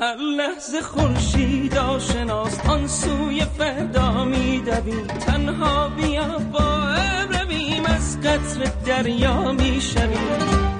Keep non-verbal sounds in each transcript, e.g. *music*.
هر لحظه خورشید آشناس آن سوی فردا میدویم تنها بیا با رویم از قطر دریا می‌شویم.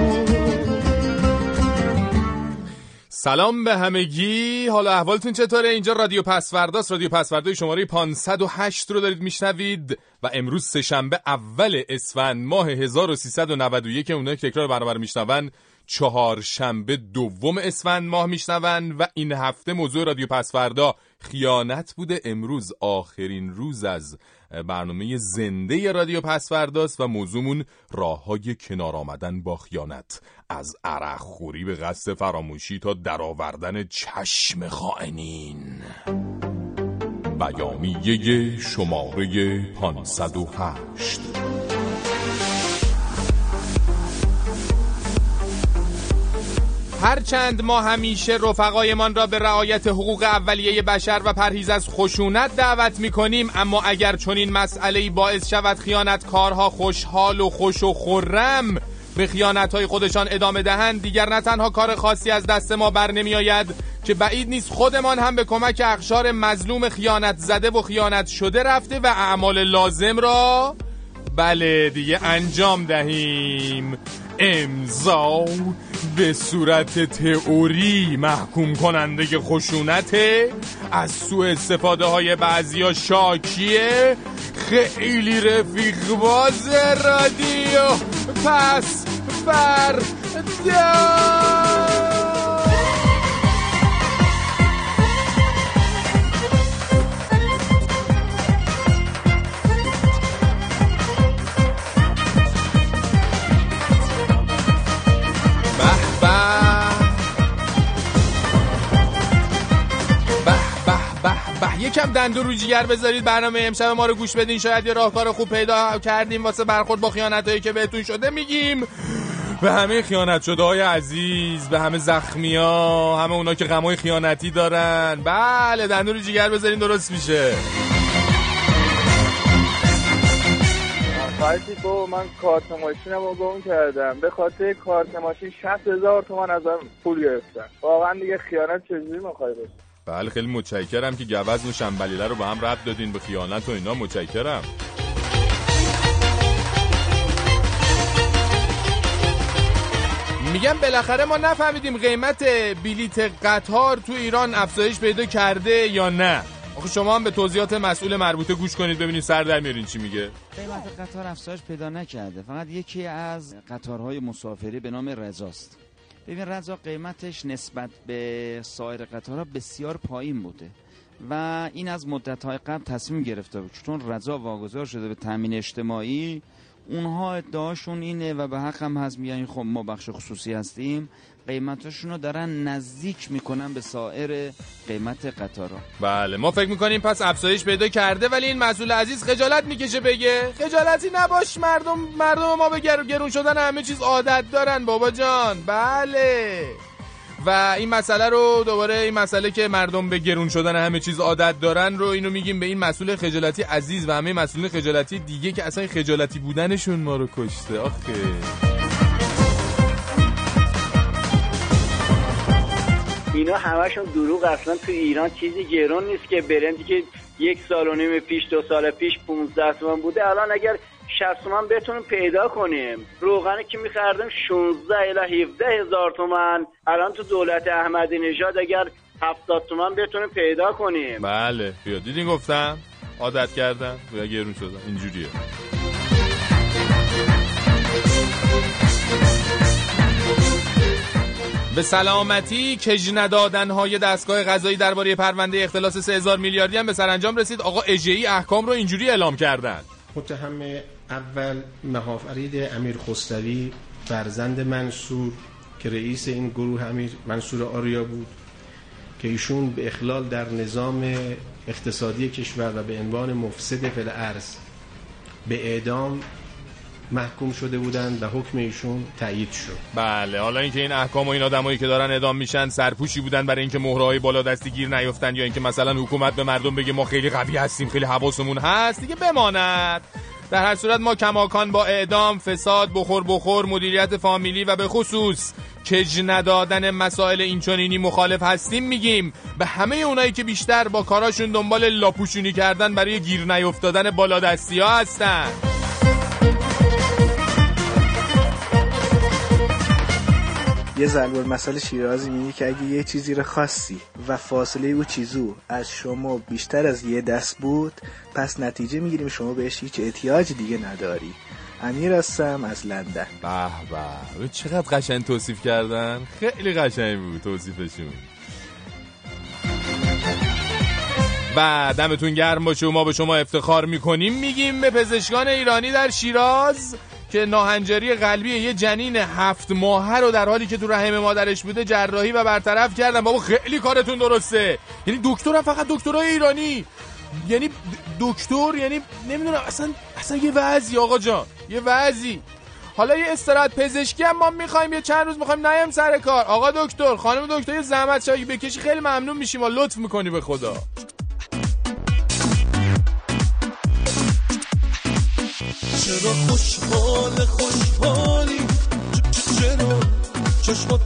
سلام به همگی. حالا احوالتون چطوره؟ اینجا رادیو پسورداست. رادیو پسوردای شماره 508 رو دارید میشنوید و امروز سهشنبه اول اسفند ماه 1391 اونایی که تکرار برنامه رو میشنون چهارشنبه دوم اسفند ماه میشنون و این هفته موضوع رادیو پسوردا خیانت بوده. امروز آخرین روز از برنامه زنده رادیو پسورداست و موضوعمون راه های کنار آمدن با خیانت. از عرق خوری به قصد فراموشی تا درآوردن چشم خائنین. بیانیه شماره 508 هرچند ما همیشه رفقایمان را به رعایت حقوق اولیه بشر و پرهیز از خشونت دعوت می کنیم اما اگر چنین مسئله باعث شود خیانت کارها خوشحال و خوش و خرم به خیانت های خودشان ادامه دهند دیگر نه تنها کار خاصی از دست ما بر نمی آید که بعید نیست خودمان هم به کمک اخشار مظلوم خیانت زده و خیانت شده رفته و اعمال لازم را بله دیگه انجام دهیم. امضا به صورت تئوری محکوم کننده خشونت از سوء استفاده های بعضی ها شاکیه خیلی رفیق باز رادیو. پس فردا! به یکم دندون رو جیگر بذارید برنامه امشب ما رو گوش بدین. شاید یه راهکار خوب پیدا کردیم واسه برخورد با خیانت هایی که بهتون شده میگیم. به همه خیانت شده های عزیز به همه زخمی ها همه اونا که غمای خیانتی دارن. بله دندون رو جیگر بذارین درست میشه. فرضی با من کارت ماشینم رو گم کردم. به خاطر کارت ماشین 60 هزار تومن ازم پول گرفتن. واقعا دیگه خیانت چجوری می‌خوای بشه؟ بله خیلی متشکرم که گوزن و شنبلیله رو با هم ربط دادین به خیانت و اینا. متشکرم. میگم بالاخره ما نفهمیدیم قیمت بلیت قطار تو ایران افزایش پیدا کرده یا نه. آخه شما هم به توضیحات مسئول مربوطه گوش کنید ببینید سر در میارین چی میگه. قیمت قطار افزایش پیدا نکرده. فقط یکی از قطارهای مسافری به نام رزاست ببین رضا قیمتش نسبت به سایر قطارها بسیار پایین بوده و این از مدت‌های قبل تصمیم گرفته بود. چون رضا واگذار شده به تامین اجتماعی اونها ادعاشون اینه و به حق هم هست میگن خب ما بخش خصوصی هستیم. قیمتاشون رو دارن نزدیک می‌کنن به سایر قیمت قطارها بله ما فکر می‌کنیم پس افزایش پیدا کرده ولی این مسئول عزیز خجالت می‌کشه بگه. خجالتی نباش مردم مردم ما به گر- گرون شدن همه چیز عادت دارن بابا جان. بله. و این مسئله رو دوباره این مسئله که مردم به گرون شدن همه چیز عادت دارن رو اینو میگیم به این مسئول خجالتی عزیز و همه مسئولین خجالتی دیگه که اصلا خجالتی بودنشون ما رو کشته. آخه. اینا همشون دروغ اصلا. تو ایران چیزی گرون نیست که برنجی که یک سال و نیم پیش دو سال پیش 15 تومن بوده. الان اگر 60 تومن بتونیم پیدا کنیم. روغنی که میخردیم 16 الی 17 هزار تومن الان تو دولت احمدی نژاد اگر 70 تومن بتونیم پیدا کنیم. بله. بیا دیدین گفتم؟ عادت کردن بیا گرون شدن اینجوریه. به سلامتی کج ندادن های دستگاه قضایی درباره پرونده اختلاس 3000 میلیاردی هم به سرانجام رسید. آقا اجئی احکام رو اینجوری اعلام کردن. متهم اول مهافرید امیر خسروی فرزند منصور که رئیس این گروه امیر منصور آریا بود که ایشون به اخلال در نظام اقتصادی کشور و به عنوان مفسد فل ارز به اعدام محکوم شده بودند و حکم ایشون تایید شد. بله حالا اینکه این احکام و این آدمایی که دارن اعدام میشن سرپوشی بودن برای اینکه مهرهای بالا دستی گیر نیفتن یا اینکه مثلا حکومت به مردم بگه ما خیلی قوی هستیم خیلی حواسمون هست دیگه بماند. در هر صورت ما کماکان با اعدام فساد بخور بخور مدیریت فامیلی و به خصوص کج ندادن مسائل اینچنینی مخالف هستیم میگیم. به همه اونایی که بیشتر با کاراشون دنبال لاپوشونی کردن برای گیر نیفتادن بالا دستی ها هستن. یه ضرب مسئله شیرازی میگه که اگه یه چیزی رو خاصی و فاصله او چیزو از شما بیشتر از یه دست بود پس نتیجه می‌گیریم شما بهش هیچ احتیاج دیگه نداری. امیر هستم از لندن. به به. چقدر قشنگ توصیف کردن. خیلی قشنگ بود توصیفشون. و دمتون گرم باشه و ما به شما افتخار می‌کنیم. میگیم به پزشکان ایرانی در شیراز که ناهنجاری قلبی یه جنین هفت ماهه رو در حالی که تو رحم مادرش بوده جراحی و برطرف کردن. بابا خیلی کارتون درسته. یعنی دکترم فقط دکترای ایرانی. یعنی دکتر یعنی نمی‌دونم اصلا اصلا یه وضعی آقا جان. یه وضعی. حالا یه استراحت پزشکی هم ما می‌خوایم یه چند روز می‌خوایم نیم سر کار. آقا دکتر خانم دکتر یه زحمت شایی بکشی خیلی ممنون میشیم. و لطف می‌کنی به خدا. خوشحال خوشحالی. چرا؟ چشمات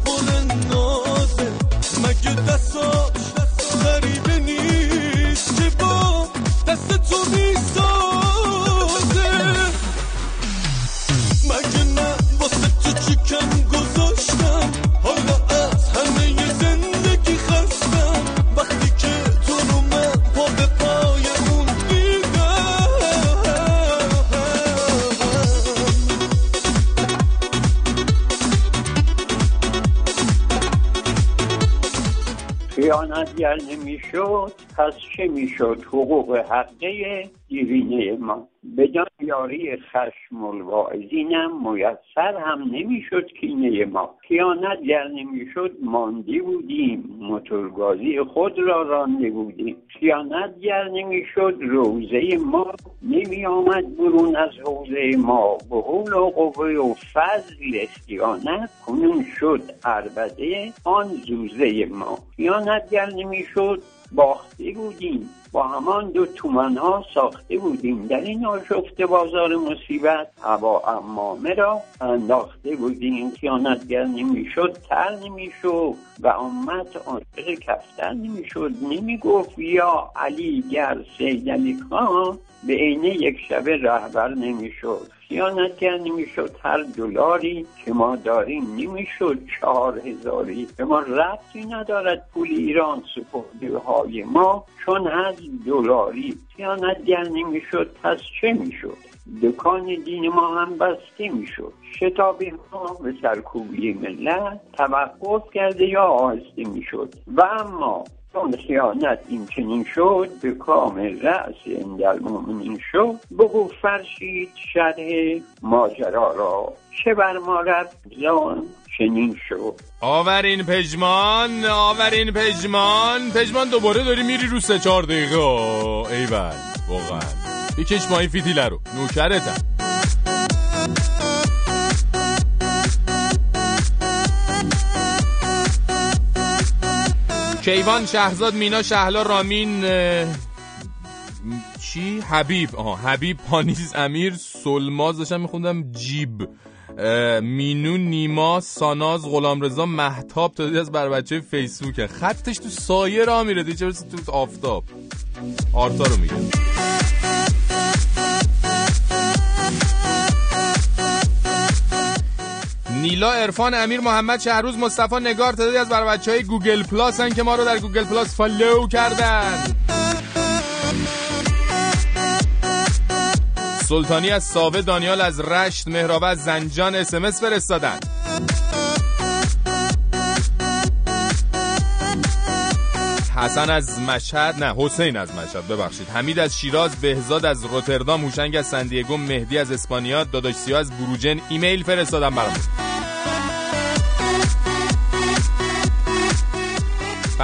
خیانتگر نمی‌شد پس چه می‌شد؟ حقوق حقه دیرینه ما. بدان یاری خشم الواعظینم میسر هم نمی‌شد کینه ما. خیانتگر نمی‌شد مانده بودیم موتورگازی خود را رانده بودیم. خیانتگر نمی‌شد روزه ما نمی آمد برون از حوزه ما. به حول و قوه و فضل خیانت کنون شد عربده آن زوزه ما. خیانتگر نمی‌شد باخته بودیم. با همان دو تومن ها ساخته بودیم. در این آشفته بازار مصیبت هوا امامه را انداخته بودیم. خیانتگر نمی‌شد تر نمی‌شد و امت عاشق کفتر نمی‌شد. نمی‌گفت یا علی گر سید علی خان به عینه یک شبه رهبر نمی‌شد. خیانتگر نمی‌شد هر دلاری که ما داریم نمی‌شد. چهار هزاری به ما ربطی ندارد. پول ایران سپرده های ما چون از دلاری خیانتگر نمی‌شد پس چه می‌شد؟ دکان دین ما هم بسته می‌شد. شتابی ما به سرکوبی ملت توقف کرده یا آهسته می‌شد. و اما چون خیانت این چنین شد به کام رأس اندر مؤمنین شد. بگو فرشید شرح ماجرا را چه بر ما زان چنین شد. آورین پژمان آورین پژمان. پژمان دوباره داری میری رو سه چهار دقیقه. ایول واقعا. بکش ما این فیتیله رو. نوکرتم. کیوان شهزاد مینا شهلا رامین چی؟ حبیب. آها حبیب پانیز امیر سلماز داشتم میخوندم جیب. مینو نیما ساناز غلامرضا محتاب تا از بر بچه فیسبوکه. خطش تو سایه را میره دیگه تو آفتاب. آرتا رو میگه نیلا عرفان امیر محمد شهروز مصطفی نگار تعدادی از بر و بچه های Google Plus هستن که ما رو در Google Plus follow کردن. سلطانی از ساوه دانیال از رشت مهراب از زنجان SMS فرستادن. حسن از مشهد نه حسین از مشهد ببخشید. حمید از شیراز بهزاد از روتردام هوشنگ از سن دیگو مهدی از اسپانیا داداش سیا از بروجن ایمیل فرستادن برام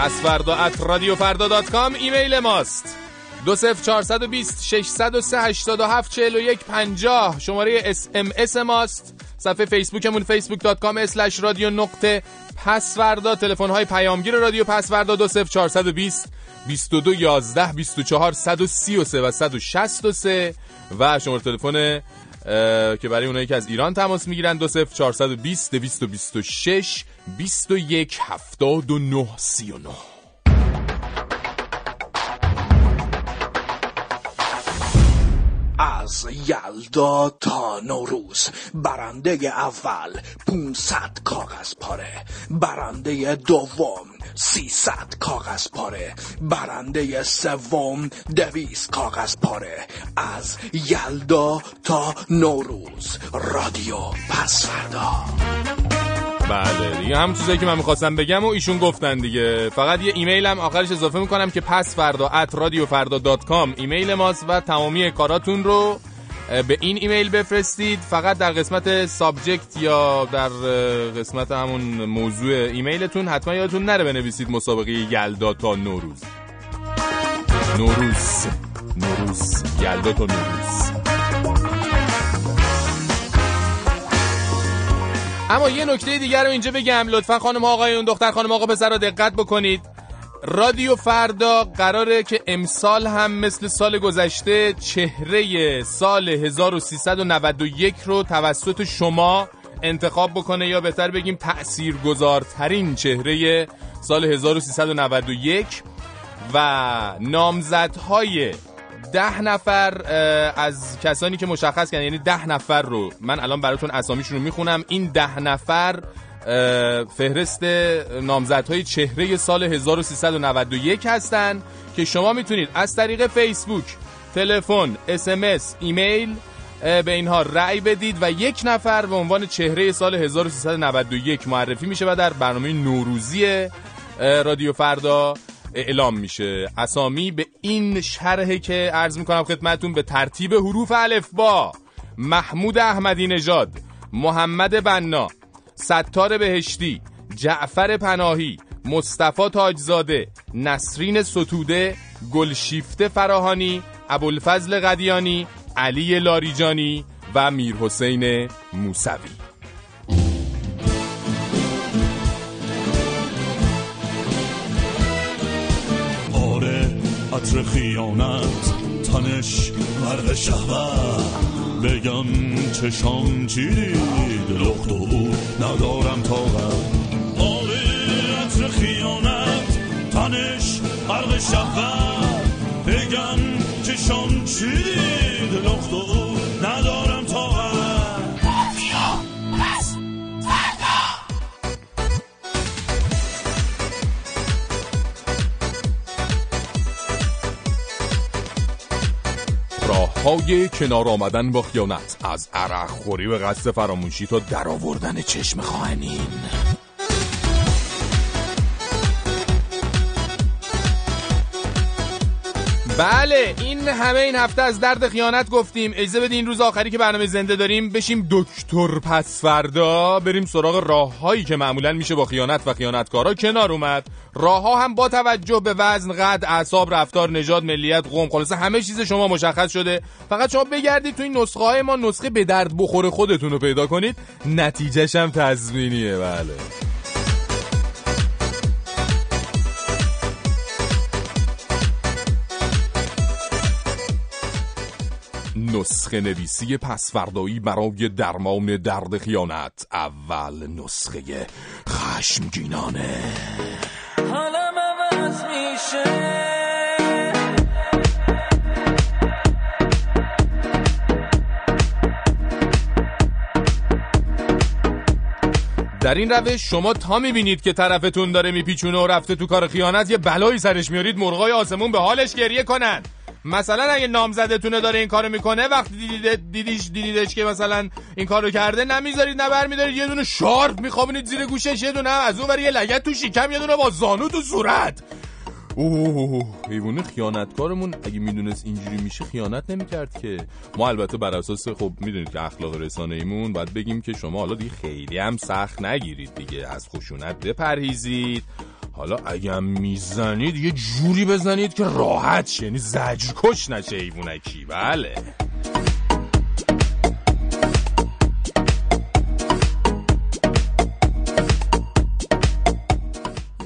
پس فردا at رادیو فردا dot com ایمیل ماست. دو صفر چهارصد و بیست ششصد و سه هشتاد و هفت چهل و یک پنجاه. شماره SMS ماست. صفحه فیسبوکمون facebook.com slash رادیو نقطه پسوردا تلفن های پیامگیر رادیو پسوردا دو سف چارصد و بیست بیست و دو یازده بیست و چهار صد و شماره تلفن که برای اونایی که از ایران تماس می‌گیرن دو سف چارصد و بیست دویست و بیست و شش بیست و یک هفتاد و نه سی و نه. از یلدا تا نوروز برنده اول 500 کاغذ پاره برنده دوم 300 کاغذ پاره برنده سوم 200 کاغذ پاره. از یلدا تا نوروز رادیو پس فردا. بله دیگه هم چیزایی که من می‌خواستم بگم و ایشون گفتن دیگه. فقط یه ایمیل هم آخرش اضافه می‌کنم که پس فردا at رادیو فردا dot com ایمیل ماست و تمامی کاراتون رو به این ایمیل بفرستید. فقط در قسمت subject یا در قسمت همون موضوع ایمیلتون حتما یادتون نره بنویسید مسابقه یلدا تا نوروز. نوروز. نوروز. یلدا تا نوروز. اما یه نکته دیگر رو اینجا بگم لطفا خانم آقایون دختر خانم آقا پسر رو دقت بکنید. رادیو فردا قراره که امسال هم مثل سال گذشته چهره سال 1391 رو توسط شما انتخاب بکنه یا بهتر بگیم تأثیر گذارترین چهره سال 1391 و نامزدهای ده نفر از کسانی که مشخص کردن یعنی ده نفر رو من الان براتون اسامیشون رو می‌خونم. این ده نفر فهرست نامزدهای چهره سال 1391 هستن که شما می‌تونید از طریق فیسبوک تلفن اسمس ایمیل به اینها رأی بدید و یک نفر به عنوان چهره سال 1391 معرفی میشه و در برنامه نوروزی رادیو فردا اعلام میشه. اسامی به این شرحه که عرض می‌کنم خدمتون به ترتیب حروف با محمود احمدی نژاد محمد بنا ستار بهشتی جعفر پناهی مصطفی تاجزاده نسرین ستوده گلشیفته فراهانی ابوالفضل قدیانی علی لاریجانی و میر حسین موسوی. عطر خیانت تنش مرد شهوت. بگم چشام چی دید لخت و ندارم طاقت. آره عطر خیانت تنش غرق شهوت. بگم چشام چی دید لخت و ندارم های کنار آمدن با خیانت. از عرق خوری و قصد فراموشی تا در آوردن چشم خواهنین بله این همه این هفته از درد خیانت گفتیم. اجازه بدین این روز آخری که برنامه زنده داریم بشیم دکتر پس فردا. بریم سراغ راههایی که معمولا میشه با خیانت و خیانتکارا کنار اومد. راهها هم با توجه به وزن قد اعصاب رفتار نژاد ملیت قوم خلاصه همه چیز شما مشخص شده. فقط شما بگردید تو این نسخه های ما نسخه به درد بخور خودتون رو پیدا کنید. نتیجهش هم تضمینیه بله. نسخه نویسی پسفردایی برای درمان درد خیانت. اول نسخه خشمگینانه. حالم عوض میشه. در این روش شما تا می‌بینید که طرفتون داره میپیچونه و رفته تو کار خیانت یه بلایی سرش میارید مرغای آسمون به حالش گریه کنن. مثلا اگه نامزدتونه داره این کارو می‌کنه وقتی دیدید دیدیش دیدیدش که مثلا این کارو کرده نمی‌ذارید نه برمیدارید یه دونه شارپ میخوابونید زیر گوشش یه دونه از اون یه لگت تو شکم یه دونه با زانو تو صورت. اوه حیوان خیانتکارمون. اگه می‌دونست اینجوری میشه خیانت نمی‌کرد که. ما البته بر اساس خب می‌دونید که اخلاق رسانه ایمون باید بگیم که شما حالا دیگه خیلی هم سخت نگیرید دیگه. از خشونت بپرهیزید. حالا اگه می‌زنید یه جوری بزنید که راحت شه. یعنی زجر کش نشه حیوانکی بله.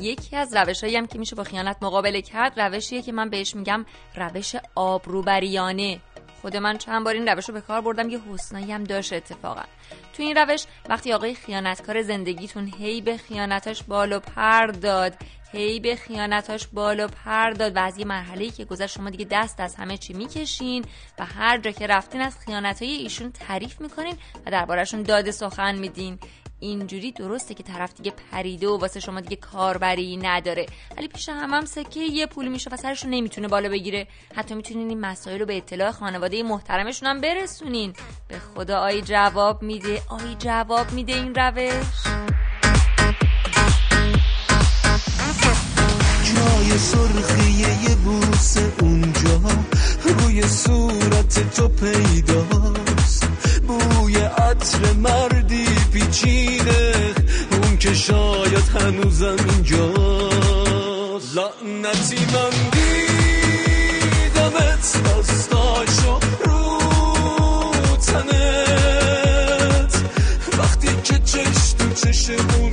یکی از روش هم که میشه با خیانت مقابله کرد روشیه که من بهش میگم روش آبروبریانه. خود من چند بار این روش رو به کار بردم یه حسنایی هم داشت اتفاقا. تو این روش وقتی آقای خیانتکار زندگیتون هی به خیانتاش بالو پر داد هی به خیانتاش بالو پر داد و از یه مرحله که گذشت شما دیگه دست از همه چی می‌کشین و هر جا که رفتین از خیانتای ایشون تعریف می‌کنین و دربارهشون داده سخن میدین. اینجوری درسته که طرف دیگه پریده و واسه شما دیگه کاربری نداره. ولی پیش هم هم سکه یه پول میشه و سرشون نمی‌تونه بالا بگیره. حتی می‌تونین این مسائل رو به اطلاع خانواده محترمشون هم برسونین. به خدا آی جواب میده. آی جواب میده این روش. جای سرخی یه بوس اونجا. روی صورت تو پیداست بوی عطر مردی پیچیده اون که شاید هنوزم اینجاست. لعنتی من دیدمت دستاشو رو تنت. وقتی که چش تو چشمون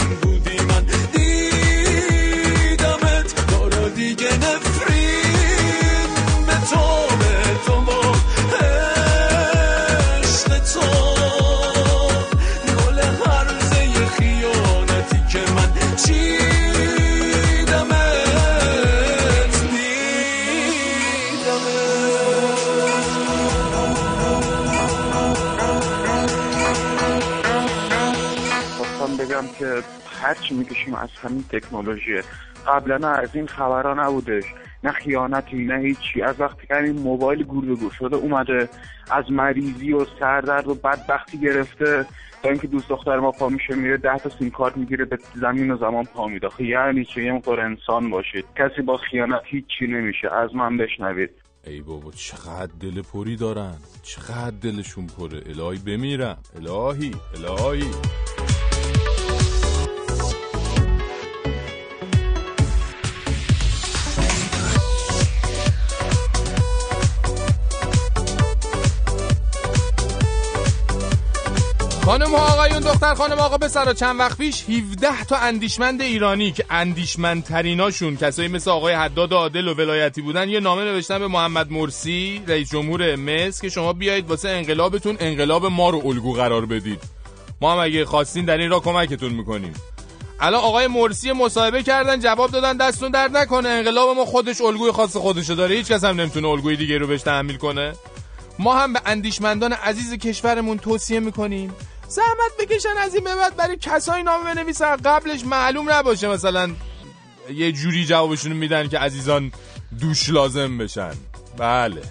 هرچی می‌کشیم از همین تکنولوژی. قبلا از این خبرها نبودش. نه خیانتی نه هیچی. از وقتی که این موبایل گور به گور شده اومده. از مریضی و سردرد و بدبختی گرفته. تا اینکه دوست دختر ما پا میشه میره ده تا سیم کارت می‌گیره به زمین و زمان پا میده. خب یعنی چه یه مقدار انسان باشید. کسی با خیانت هیچی نمیشه. از من بشنوید. ای بابا چقدر دل پری دارن. چقدر دلشون پره. الهی بمیرم الهی الهی. خانم و آقایون دختر خانم آقا پسرا چند وقت پیش 17 تا اندیشمند ایرانی که اندیشمندتریناشون کسایی مثل آقای حداد عادل و ولایتی بودن یه نامه نوشتن به محمد مرسی رئیس جمهور مصر که شما بیایید واسه انقلابتون انقلاب ما رو الگو قرار بدید. ما هم اگه خواستین در این را کمکتون می‌کنیم. الان آقای مرسی مصاحبه کردن جواب دادن دستون درد نکنه. انقلاب ما خودش الگوی خاص خودشو داره. هیچ کس هم نمی‌تونه الگوی دیگه رو بهش تحمیل کنه. ما هم به اندیشمندان عزیز کشورمون توصیه می‌کنیم. زحمت بکشن از این به بعد برای کسایی نامه بنویسن. قبلش معلوم نباشه مثلا یه جوری جوابشون میدن که عزیزان دوش لازم بشن. بله.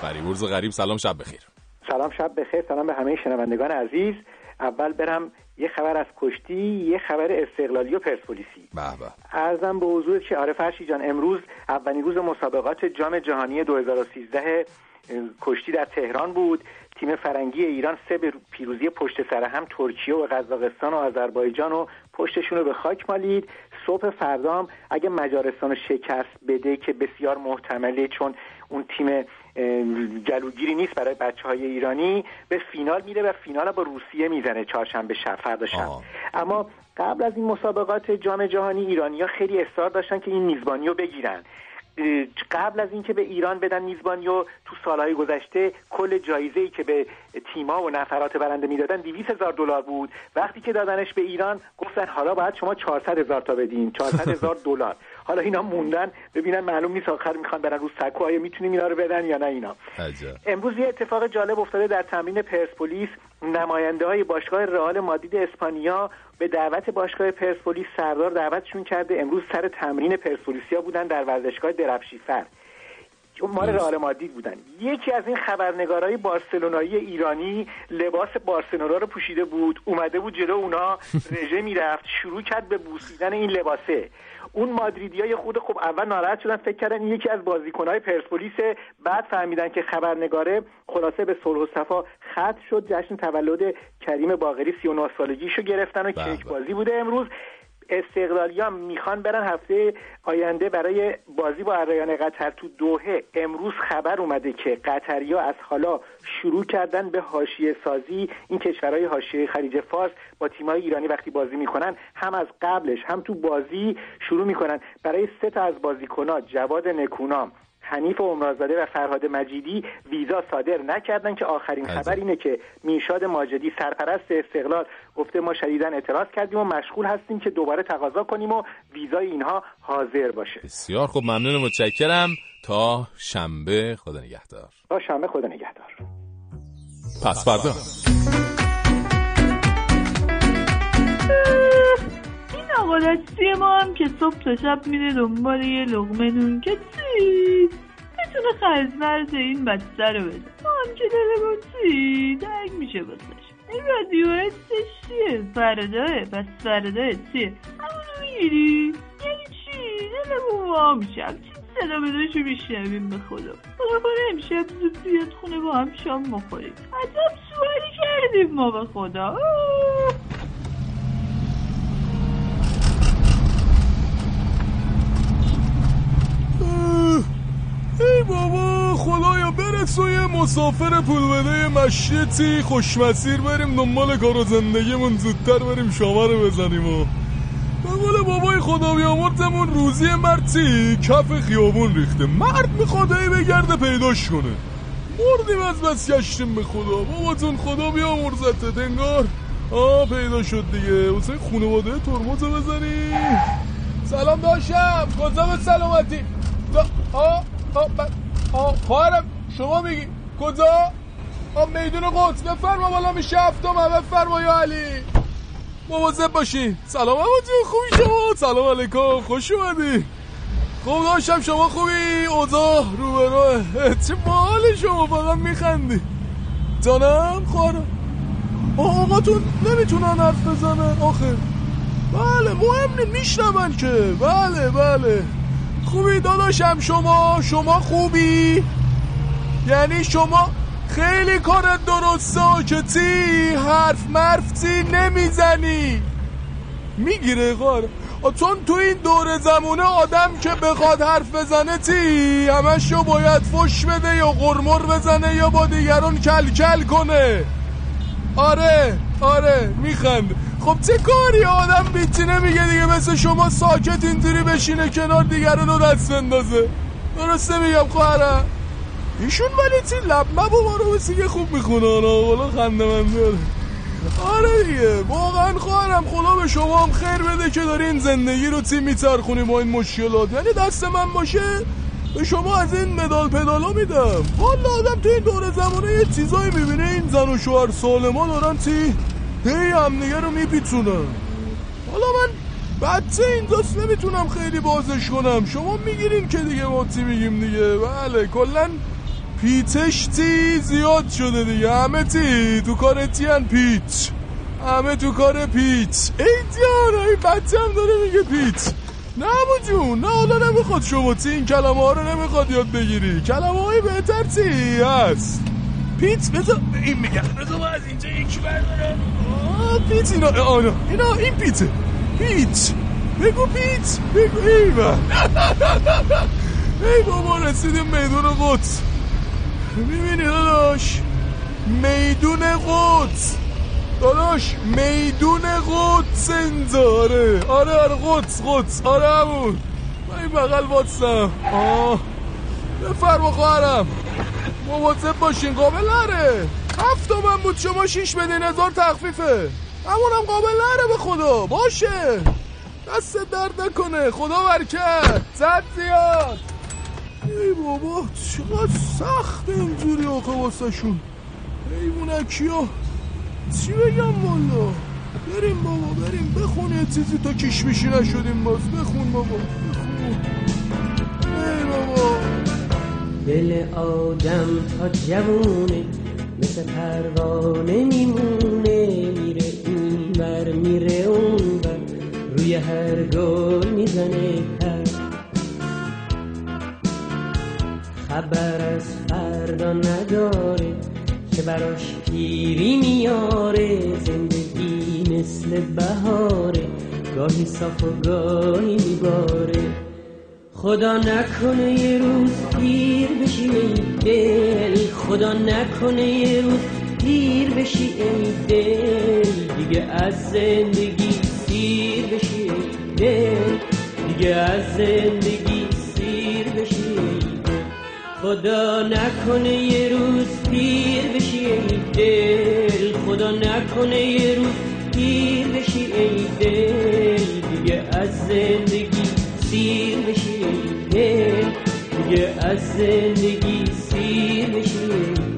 فریورز غریب سلام شب بخیر. سلام شب بخیر. سلام به همه شنوندگان عزیز. اول برم یه خبر از کشتی یه خبر استقلالی و پرسپولیسی. ارزم به. حضور که آره فرشی جان امروز اولین روز مسابقات جام جهانی 2013 کشتی در تهران بود. تیم فرنگی ایران سه به پیروزی پشت سر هم ترکیه و قزاقستان و آذربایجان و پشتشون رو به خاک مالید. صبح فردا هم اگه مجارستان رو شکست بده که بسیار محتمله چون اون تیم جلوگیری نیست برای بچه های ایرانی. به فینال میره و فینال با روسیه می‌زنه چهارشنبه شب فردا شب. اما قبل از این مسابقات جام جهانی ایرانیا خیلی اصرار داشتن که این میزبانی رو بگیرن قبل از اینکه به ایران بدن میزبانی و تو سالهای گذشته کل جایزه ای که به تیما و نفرات برنده می‌دادن 200 هزار دلار بود. وقتی که دادنش به ایران گفتن حالا باید شما 400 هزار تا بدین. 400 هزار *laughs* دلار. حالا اینا موندن ببینن معلوم نیست آخر می‌خوان برن رو سکو آیا می‌تونیم اینا رو بدن یا نه اینا. عجب. امروز یه اتفاق جالب افتاده در تمرین پرسپولیس. نماینده های باشگاه رئال مادید اسپانیا به دعوت باشگاه پرسپولیس سردار دعوتشون کرده. امروز سر تمرین پرسپولیسیا بودن در ورزشگاه درفشیفر مال رئال مادید بودن. یکی از این خبرنگارای بارسلونایی ایرانی لباس بارسلونا رو پوشیده بود. اومده بود جلو اونا رژه می‌رفت شروع کرد به بوسیدن این لباسه. اون مادریدی های خود خب اول ناراحت شدن فکر کردن یکی از بازیکنهای پرسپولیس بعد فهمیدن که خبرنگاره خلاصه به صلح و صفا ختم شد. جشن تولد کریم باقری 39 سالگیشو گرفتن و کیک بازی بوده امروز. استقلالی می‌خوان برن هفته آینده برای بازی با ارایان قطر تو دوهه امروز خبر اومده که قطری از حالا شروع کردن به حاشیه سازی. این کشورهای حاشیه خلیج فارس با تیمای ایرانی وقتی بازی می‌کنن هم از قبلش هم تو بازی شروع می‌کنن. برای سه تا از بازیکنها جواد نکونام حنیف عمرازاده و فرهاد مجیدی ویزا صادر نکردن که آخرین خبر اینه که میشاد ماجدی سرپرست استقلال گفته ما شدیدا اعتراض کردیم و مشغول هستیم که دوباره تقاضا کنیم و ویزای اینها حاضر باشه. بسیار خوب ممنون و متشکرم. تا شنبه خدا نگهدار. تا شنبه خدا نگهدار. پس فردا. دستی ما هم که صبح تا شب میره دنبال یه لغمه نون که چی؟ بتونه خرزمرز این بسته رو بده. ما هم که دلمون چی؟ درگ میشه بسش این رادیو چیه فرداه پس فرداه چیه؟ همونو می‌گیری؟ یعنی چی؟ دلمون وا میشه صدا بداشو میشنویم به خدا. خدا کنه امشب زود بیاد خونه با هم شام بخوریم. عجب سوالی کردیم ما به خدا. آه. ای بابا خدایا برسو یه مسافر پول بده مشیتی خوشمسیر بریم دنبال کار و زندگیمون زودتر بریم شما رو بزنیم و به قول بابای خدا روزی مرتی کف خیابون ریخته. مرد می‌خواد ای بگرده پیداش کنه. مردیم از بس گشتیم به خدا. باباتون خدا بیامرزته انگار آه پیدا شد دیگه. واسه خانواده ترمز بزنی. سلام داشتم کجا به سلامتی؟ دا- آه. خواهرم شما میگی؟ کجا؟ میدون قدس بفرما بالا میشه هفتم بفرما یا علی. مواظب باشین سلام عمو خوبی شما؟ سلام علیکم خوش اومدی. خوب داشتم شما خوبی؟ اوضاع رو. به راه چه باحال شما فقط میخندی. جانم خواهرم. آه آقاتون نمی‌تونن حرف بزنن؟ آخه. بله مهم نیست که. بله بله. خوبی داداشم شما شما خوبی؟ یعنی شما خیلی کارت درسته که تی حرف مرفتی نمی‌زنی. می‌گیره غار. چون تو این دور زمونه آدم که بخواد حرف بزنه تی همشو باید فش بده یا غرمر بزنه یا با دیگران کل کل کنه. آره آره میخند. خب چه کاری؟ آدم بیتی نمیگه دیگه مثل شما ساکت اینطوری بشینه کنار دیگران رو دست بندازه. درسته میگم خواهرم. ایشون ولی تی لب مب و رو بسیگه خوب می‌خونه. والا خنده من داره آره دیگه. واقعا خواهرم خدا به شما هم خیر بده که دارین زندگی رو تی میچرخونی با این مشکلات. یعنی دست من باشه به شما از این مدال پدالا میدم. والا آدم تو این دور زمانه یه چیزایی می‌بینه. این زن و شوهر سالما دارن تی هی همدیگه رو میپیچونن حالا من بچه اینجاست نمی‌تونم خیلی بازش کنم. شما می‌گیرین که دیگه ما میگیم دیگه؟ بله کلا پیچش تی زیاد شده دیگه. همه تی تو کار تی هن پیچ. همه تو کار پیچ. ای جان ای بچه هم داره میگه پیچ. نه جون نه حالا نمی‌خواد شما تی این کلمه ها رو نمی‌خواد یاد بگیری. کلمه های بهتر تی هست. پیچ بذار این میگم بذار از اینجا یکی بردارم. آه پیچ اینا. آنا اینا این پیچه پیچ بگو پیچ بگو ای من ای بابا رسیدیم میدون قدس. می‌بینی داداش؟ میدون قدس. داداش میدون قدس اینجا آره آره قدس قدس. آره همون. من این بغل واتسم آه. بفرما خواهرم. مواظب باشین قابل نره. هفت من بود شما شیش بدین هزار تخفیفه. همونم قابل نره به خدا باشه. دست درد نکنه خدا برکت. زد زیاد. ای بابا چقدر سخت اینجوری آقا واسه شون حیوانکی ها چی بگم والا؟ بریم بابا بریم. بخون یه چیزی تا کشمشی نشدیم باز. بخون بابا بخون. ای بابا. دل آدم تا جوونه مثل پروانه میمونه میره این بر میره اون بر روی هر گل می‌زنه پر. خبر از فردا نداره که براش پیری میاره زندگی مثل بهاره گاهی صاف و گاهی میباره. خدا نکنه یه روز پیر بشی ای دل. خدا نکنه یه روز پیر بشی ای دل. دیگه از زندگی سیر بشی ای دل. دیگه از زندگی سیر بشی ای خدا نکنه یه روز پیر بشی ای دل. خدا نکنه یه روز پیر بشی ای دل. دیگه از زندگی سیر بشی دیگه از زندگی سیر بشی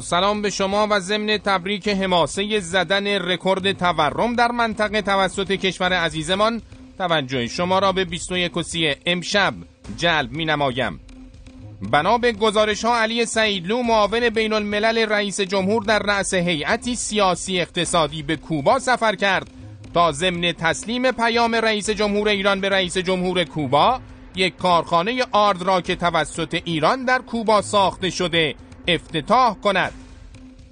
سلام به شما و ضمن تبریک حماسه زدن رکورد تورم در منطقه توسط کشور عزیزمان. توجه شما را به 21 و سی امشب جلب می نمایم. بنا به گزارش ها علی سعیدلو معاون بین الملل رئیس جمهور در رأس هیئتی سیاسی اقتصادی به کوبا سفر کرد تا ضمن تسلیم پیام رئیس جمهور ایران به رئیس جمهور کوبا یک کارخانه آرد را که توسط ایران در کوبا ساخته شده. افتتاح کند.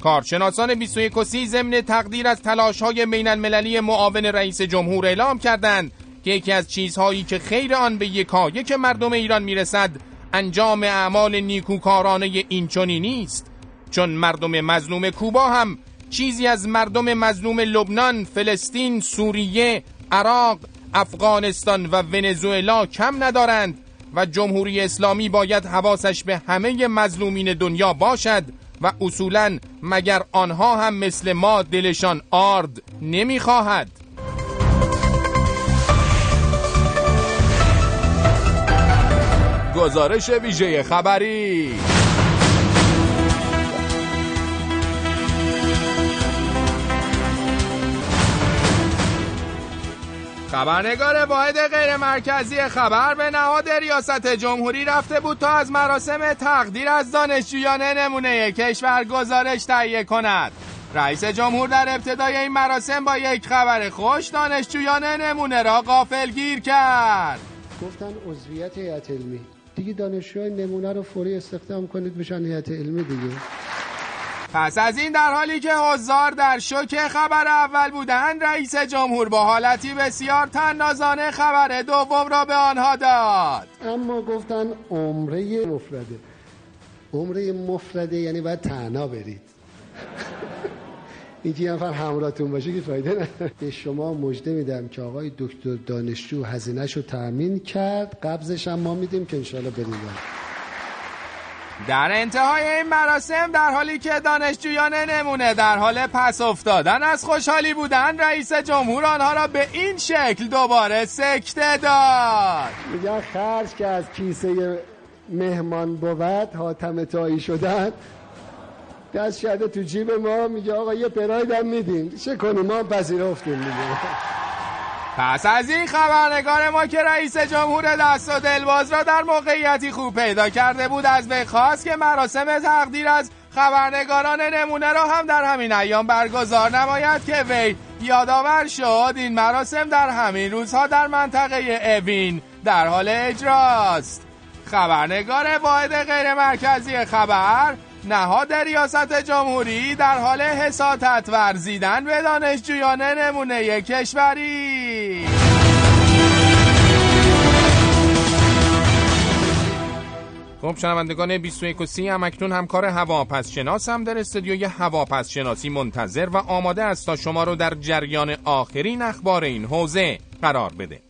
کارشناسان 21 سی ضمن تقدیر از تلاش های بین المللی معاون رئیس جمهور اعلام کردند که یکی از چیزهایی که خیر آن به یکایک مردم ایران می‌رسد انجام اعمال نیکوکارانه اینچنینی نیست. چون مردم مظلوم کوبا هم چیزی از مردم مظلوم لبنان، فلسطین، سوریه، عراق، افغانستان و ونزوئلا کم ندارند. و جمهوری اسلامی باید حواسش به همه مظلومین دنیا باشد و اصولا مگر آنها هم مثل ما دلشان آرد نمی‌خواهد. گزارش ویژه خبری خبرنگار واحد غیر مرکزی خبر به نهاد ریاست جمهوری رفته بود تا از مراسم تقدیر از دانشجویان نمونه کشور گزارش تهیه کند. رئیس جمهور در ابتدای این مراسم با یک خبر خوش دانشجویان نمونه را غافل گیر کرد. گفتن عضویت هیئت علمی. دیگه دانشجوهای نمونه رو فوری استخدام کنید بشن هیئت علمی دیگه. پس از این در حالی که حضار در شوک خبر اول بودند رئیس جمهور با حالتی بسیار تنازانه خبر دوم را به آنها داد. اما گفتن عمره مفرده. عمره مفرده یعنی باید تنها برید. اینکه یه نفر همراهتون باشه که فایده نداره. به شما مژده میدم که آقای دکتر دانشجو هزینهش رو تأمین کرد. قبضش هم ما میدیم که انشالله برید در انتهای این مراسم در حالی که دانشجویان نمونه در حال پس افتادن از خوشحالی بودن رئیس جمهور آنها را به این شکل دوباره سکته داد. میگن خرج که از کیسه مهمان بود حاتم تایی شدن. دست شده تو جیب ما میگه آقا یه پراید هم میدیم چه کنیم؟ ما پذیرفتیم میگه پس از این خبرنگار ما که رئیس جمهور دست و دلباز را در موقعیتی خوب پیدا کرده بود از وی خواست که مراسم تقدیر از خبرنگاران نمونه را هم در همین ایام برگزار نماید که وی یادآور شد این مراسم در همین روزها در منطقه اوین در حال اجراست. خبرنگار واحد غیر مرکزی خبر نهاد ریاست جمهوری در حال حسادت ورزیدن به دانشجویان نمونه کشوری. خب شنوندگان 21 و 30 هم اکنون همکار هواپس شناس هم در استودیوی هواپس شناسی منتظر و آماده است تا شما رو در جریان آخرین اخبار این حوزه قرار بده.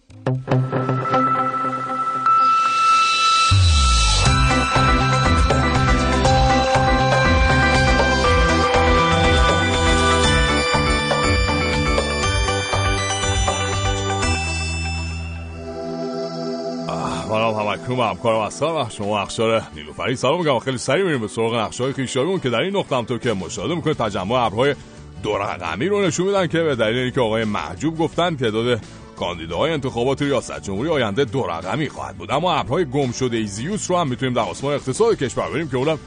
هم به همکارم و شما اخشار نیلوفری سلام میگم. خیلی سریع میریم به سراغ نقشای خیشاویمون که در این نقطه همطور که مشاهده می‌کنید تجمع ابرهای دو رقمی رو نشون میدن که به دلیل اینکه آقای محجوب گفتن تعداد کاندیداهای انتخابات ریاست جمهوری آینده دو رقمی خواهد بود. اما ابرهای گم شده ایزیوس رو هم می‌تونیم در آسمان اقتصاد کشور بریم که اونم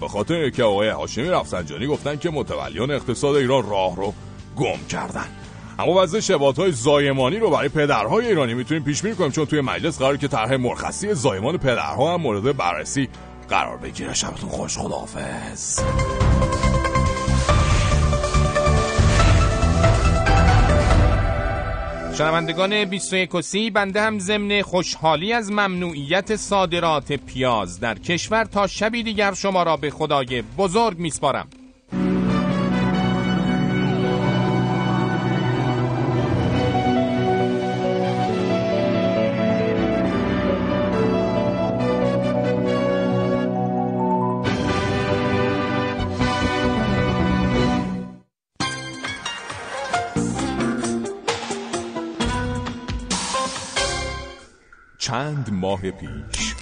به خاطر که آقای هاشمی رفسنجانی گفتن که متولیان اقتصاد ایران راه رو گم کردن. اما وضع شبات های زایمانی رو برای پدرهای ایرانی می‌تونیم پیش بینی کنیم چون توی مجلس قرار که طرح مرخصی زایمان پدرها هم مورد بررسی قرار بگیره. شبتون خوش خداحافظ. شنوندگان 21 و 30 بنده هم ضمن خوشحالی از ممنوعیت صادرات پیاز در کشور تا شبی دیگر شما را به خدای بزرگ میسپارم. چند ماه پیش.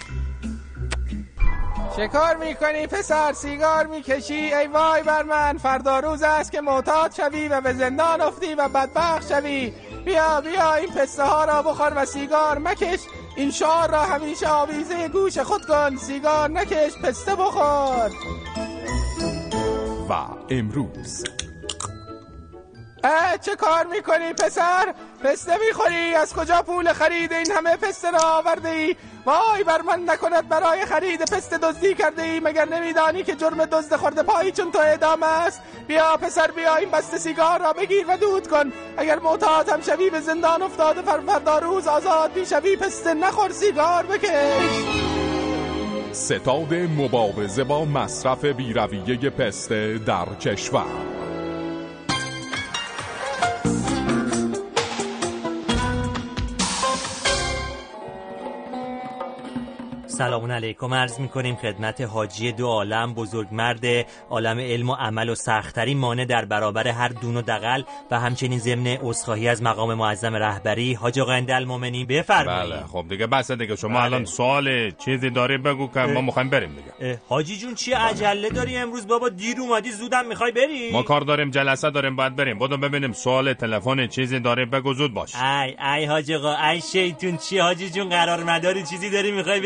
چه کار می‌کنی پسر؟ سیگار می‌کشی؟ ای وای بر من! فردا روز است که معتاد شوی و به زندان افتی و بدبخت شوی. بیا بیا این پسته ها را بخور و سیگار مکش. این شعار را همیشه آویزه گوش خود کن. سیگار نکش پسته بخور. و امروز چه کار می‌کنی پسر؟ پسته می‌خوری؟ از کجا پول خرید این همه پسته را آورده ای؟ وای بر من نکند برای خرید پسته دزدی کرده ای مگر نمیدانی که جرم دزد خورده پایی چون تو اعدام است بیا پسر بیا این بسته سیگار را بگیر و دود کن اگر معتاد هم شوی به زندان افتاده فر فردا روز آزاد می‌شوی پسته نخور سیگار بکش ستاد مبارزه با مصرف بیرویه پسته در کشور سلام علیکم. عرض می کنیم خدمت حاجی دو عالم بزرگمرد عالم علم و عمل و سختترین مانع در برابر هر دون و دقل و همچنین ضمن عذرخواهی از مقام معظم رهبری حاج آقا المومنی بفرمایید. بله خب دیگه بس دیگه. شما بله. الان سوال چیزی داری بگو که ما می‌خوایم بریم دیگه. حاجی جون چی عجله داری امروز؟ بابا دیر اومدی زودم می‌خوای بری؟ ما کار داریم جلسه داریم باید بریم. بدو ببینیم سوال تلفن چیزی داری بگو زود باش. ای ای حاج آقا ای شیطون چی حاجی جون؟ قرار مداری چیزی داری می‌خوای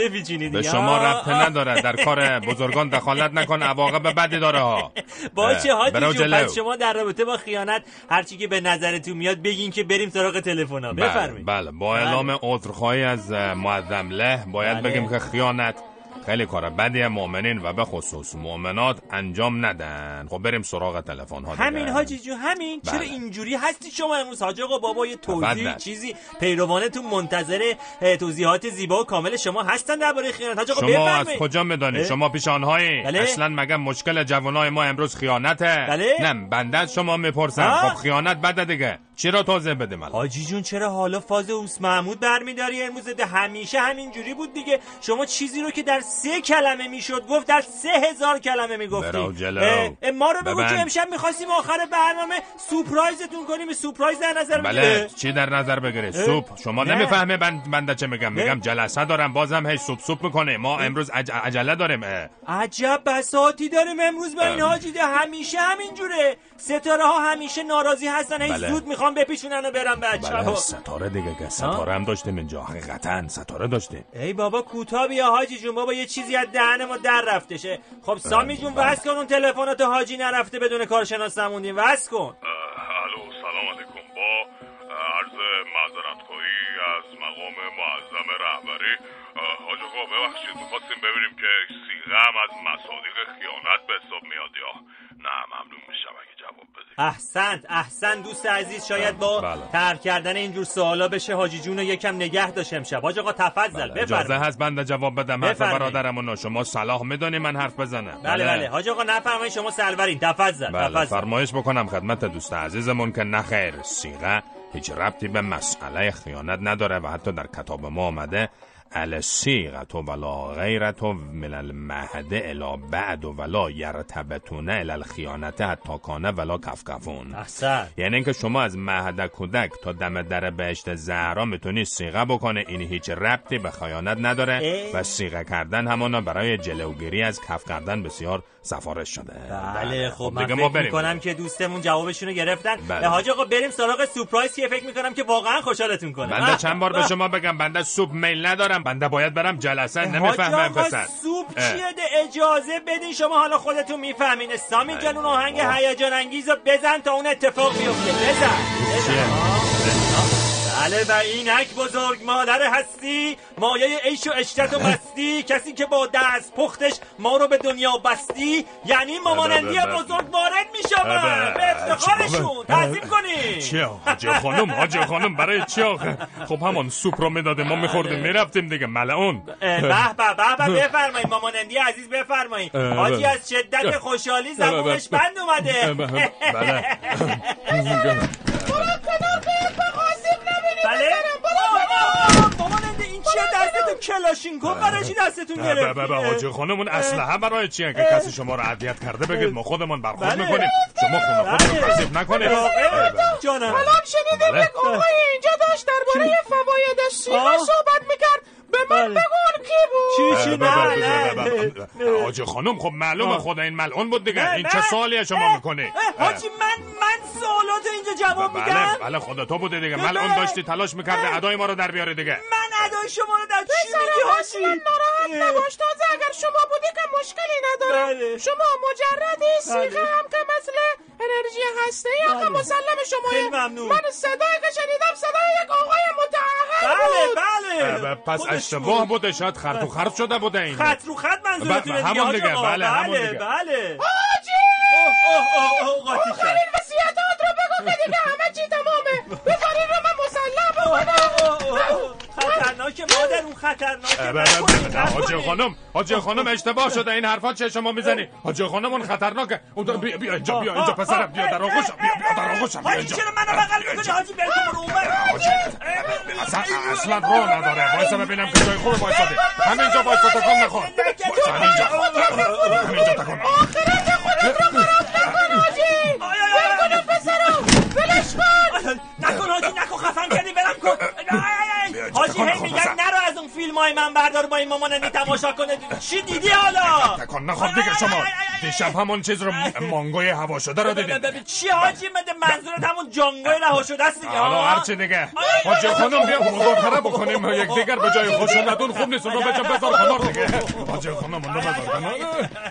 بپیچونی به شما آه. ربطی نداره. در کار بزرگان دخالت نکن عواقب بدی داره ها. اه، برو حاجی شما در رابطه با خیانت هرچی که به نظرتون میاد بگین که بریم سراغ تلفن بله, بفرمایید. بله. با اعلام عذرخواهی از معظم له باید بله. بگیم که خیانت خیلی کار بدی مؤمنین و به خصوص مؤمنات انجام ندن خب بریم سراغ تلفن ها دیگه. همین حاجی جون همین چرا بله. اینجوری هستی شما امروز حاج آقا بابا یه توضیح بله. چیزی پیروانتون منتظر توضیحات زیبا و کامل شما هستن درباره خیانت حاج آقا شما از کجا می‌دانید؟ شما پیش آنهایی بله. اصلا مگه مشکل جوانای ما امروز خیانته بله. نه بنده شما می‌پرسم ها؟ خب خیانت بده دیگه چی را توضیح بدیم الان حاجی جون چرا حالا فاز اوس محمود برمیداری امروز ده همیشه همینجوری بود دیگه شما چیزی رو که در سه کلمه می‌شد گفت در سه هزار کلمه می‌گفتی برو جلو. اه، اه، ما رو بگو. که امشب می‌خواستیم آخر برنامه سورپرایزتون کنیم سورپرایز در نظر بله بگیره. چی در نظر بگیره؟ سوپ شما نه. نمی‌فهمه بند بنده چه میگم نه. میگم جلسه دارم بازم هی سوپ سوپ می‌کنه ما امروز عج... عجله داریم اه. عجب بساتی داریم امروز با این حاجی ده همیشه همینجوره ستاره ها همیشه ناراضی هستن. هی بله. زود می‌خوام بپیچونن و برن بچه بله ها ستاره دیگه که ستاره هم داشتیم اینجا. حقیقتا ستاره داشتیم. ای بابا کوتاه بیا حاجی جون. بابا یه چیزی از دهن ما در رفته شه خب سامی جون وصل کن اون تلفنات حاجی نرفته بدون کارشناس نموندیم وصل کن. الو سلام علیکم. با عرض معذرت خواهی از مقام معظم رهبری. حاج آقا ببخشید می‌خواستیم ببینیم که سیغه هم از مصادیق خیانت به حساب میاد یا نه. ممنون میشم. احسنت احسن دوست عزیز شاید با بله. ترک کردن اینجور سوالا بشه. حاجی جون رو یکم نگه داشت امشب. حاج آقا تفضل بله، اجازه هست بنده جواب بدم. حرف. برادرم و شما صلاح می‌دونی من حرف بزنم. بله بله. حاج آقا نفرمایید. شما سلورین تفضل بله. تفضل. فرمایش بکنم خدمت دوست عزیزمون که نخیر سیغه. هیچ ربطی به مسئله خیانت نداره و حتی در کتاب ما آمده السیغت ولا غیرت من المهد الا بعد ولا یرتبتون الی الخیانت حتی کانه ولا کفکفون احسن. یعنی اینکه شما از مهد کودک تا دم در بهشت زهرا می‌تونی سیغه بکنه این هیچ ربطی به خیانت نداره. و سیغه کردن همانا برای جلوگیری از کف کردن بسیار سفارش شده. بله خب من دیگه فکر ما بریم. می‌کنم که دوستمون جوابشون رو گرفتن. بله. حاج آقا بریم سراغ سورپرایز که فکر می‌کنم که واقعا خوشحالتون کنه. بنده چند بار به شما بگم بنده سوپ میل ندارم. بنده باید برم جلسه نمی‌فهمم پسر. سوپ. چیه ده؟ اجازه بدین شما حالا خودتون می‌فهمین. سامی جان اون آهنگ آه. هیجان انگیز رو بزن تا اون اتفاق بیفته. بزن. بزن. بله و اینک بزرگ مادر هستی مایه عیش و عشرت و مستی کسی که با دست پختش ما رو به دنیا بستی یعنی مامانندی اه، اه، اه. بزرگ وارد میشم اه، به افتخارشون تعظیم کنی. چی حاجی خانم حاجی خانم برای چی آخه؟ خب همون سوپ رو می‌داده ما میخوردیم می‌رفتیم دیگه ملعون. به به به به بفرمایید مامانندی عزیز بفرمایید. اه، حاجی بله. از شدت خوشحالی زبونش بله. بند اومده. *laughs* *laughs* *laughs* بله؟ بله آه، آه، ماماننده این چیه؟ دستتون کلاشینکوف برای چی دستتون بله گرفت بله حاجی خانم اون اسلحه برای چیه که کسی شما رو اذیت کرده؟ بگید ما خودمون برخورد بله. می‌کنیم شما خونه خودتون بله. کثیف نکنید؟ جانم. الان شنیدیم بله. یک آقای اینجا داشت درباره فواید سیغه. صحبت می‌کرد. به من بله. بگو اون کی بود؟ چی چی؟ بله، نه بله، نه. بله. حاجی خانم خب معلومه. خدا این ملعون بود دیگه. نه، این نه. چه سوالیه شما می‌کنی؟ اه، حاجی من من سوالات اینجا جواب میدم. بله بله خدا تو بوده دیگه. ملعون داشتی تلاش می‌کردی ادای ما رو در بیاره دیگه. من ادای شما رو در چی میگی اصلا حاجی؟ ناراحت نباش. تازه اگر شما بودی که مشکلی نداره. شما مجردی سیغه هم که مثل انرژی هسته یا که. مسلم شما. من صدایی که شنیدم صدای یک آقای بله بله. پس اشتباه بود. بوده شاید خرط و خرط شده بوده این. خط رو خط منظورتونه همون دیگه،. بله، همون بله دیگه. بله. حاجی! اوه اوه اوه قاطی شد. آخرین وصیتات رو بگو که دیگه همه چی تمامه. بذارین رو من مسلح بکنم. خطرناکه مادر اون خطرناکه نکنید. خانم حاجی خانم اشتباه شده این حرفا چه شما می‌زنی حاجی خانم اون خطرناکه اون بیا بیا اینجا بیا اینجا پسرم بیا در آغوشم بیا بیا در آغوشم بیا حاجی اینجا چرا منو بغل می‌کنی حاجی برو اونور اصلا اصلا راه نداره وایسا ببینم که جای خوب وایساده همینجا وایسا تکان نخور همینجا همینجا رو خراب نکن حاجی نکن خفن کردی برم کن. حاجی هی میگن نرو از اون فیلم های من بردار با این ماماننی تماشا کنه چی دیدی حالا تکان نخور دیگه شما دیشب همون چیز رو منگوی هوا شده رو دیدید ببین چی حاجی مده منظورت همون جانگوی رها شده است دیگه حالا؟ هرچی دیگه حاجی خانم بیا مذاکره بکنیم یک دیگر به جای خشونتون خوب نیست رو بچه بذار کنار دیگه حاجی خانم اون رو بذار کنار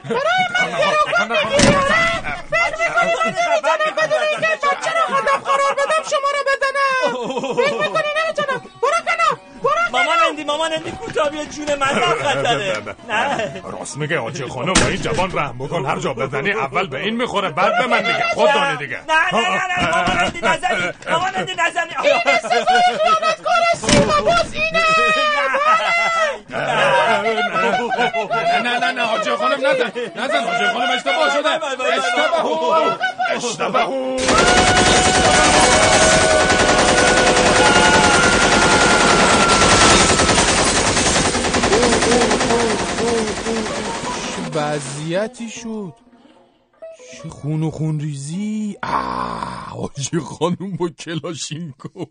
برای من گروگان بگیرم نمی‌تونم بدون اینکه بچه رو خودم قرار بدم شما رو بزنم فکر می‌کنی برو کنم برو مامان اندی مامان اندی کوتاه بیا جون من در خطره نه راست میگه حاجی خانم به این جوان رحم بکن هر جا بزنی اول به این می‌خوره بعد به من دیگه خود دانه دیگه نه نه نه نه مامان اندی نزنی مامان اندی نزنی این صفای خیانت کار سیما باز اینه نه نه نه نه خانم نزن نزن حاجی خانم اشتباه شده اشتباه اشتباه چه وضعیتی شد. چه خون و خون ریزی؟ آه حاجی خانوم با کلاشینکوف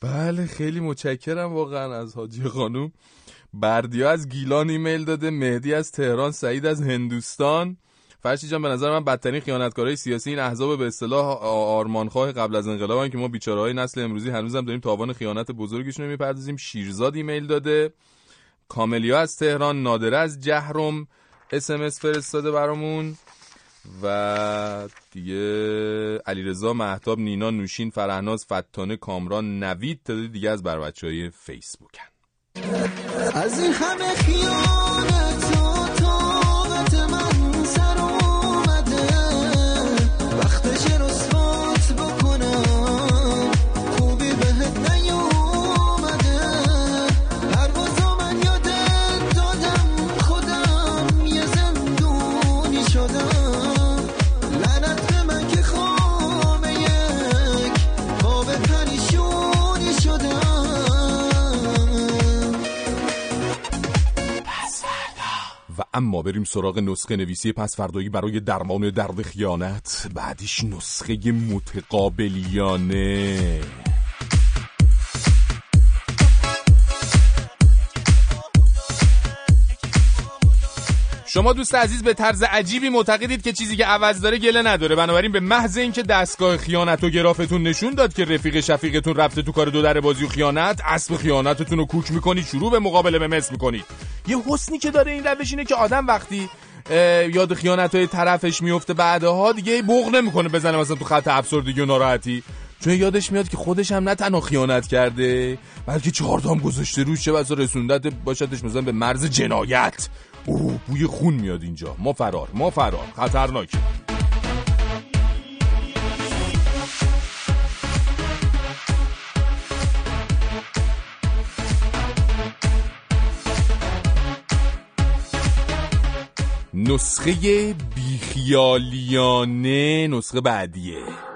بله خیلی متشکرم واقعا از حاجی خانوم. بردیا از گیلان ایمیل داده مهدی از تهران سعید از هندوستان. فرشی جان به نظر من بدترین خیانتکارای سیاسی این احزاب به اصطلاح آرمانخواه قبل از انقلابن که ما بیچاره های نسل امروزی هنوزم داریم تاوان خیانت بزرگشون رو می‌پردازیم. شیرزاد ایمیل داده. کاملیا از تهران نادره از جهرم. اسمس فرستاده برامون. و دیگه علیرضا مهتاب نینا نوشین فرهناز فتانه کامران نوید تعدادی دیگه از بر های فیسبوکن. از این همه خیانت اما بریم سراغ نسخه نویسی پس فردایی برای درمان درد خیانت. بعدیش نسخه متقابلیانه. شما دوست عزیز به طرز عجیبی معتقدید که چیزی که عوض داره گله نداره. بنابراین به محض اینکه دستگاه خیانت و گرافتون نشون داد که رفیق شفیقتون رفته تو کار دو در بازی و خیانت اسب خیانتتون رو کوک می‌کنید شروع به مقابله به مثل می‌کنید یه حسنی که داره این روش اینه که آدم وقتی یاد خیانت های طرفش میفته بعدها دیگه بغ نمی‌کنه بزنه مثلا تو خط افسردگی و ناراحتی. چون یادش میاد که خودش هم نه تنها خیانت کرده بلکه چهار تا هم گذاشته روش چه بسا رسوندت باشدش مثلا به مرز جنایت. اوه بوی خون میاد اینجا. ما فرار ما فرار. خطرناک. نسخه بیخیالیانه نسخه بعدیه.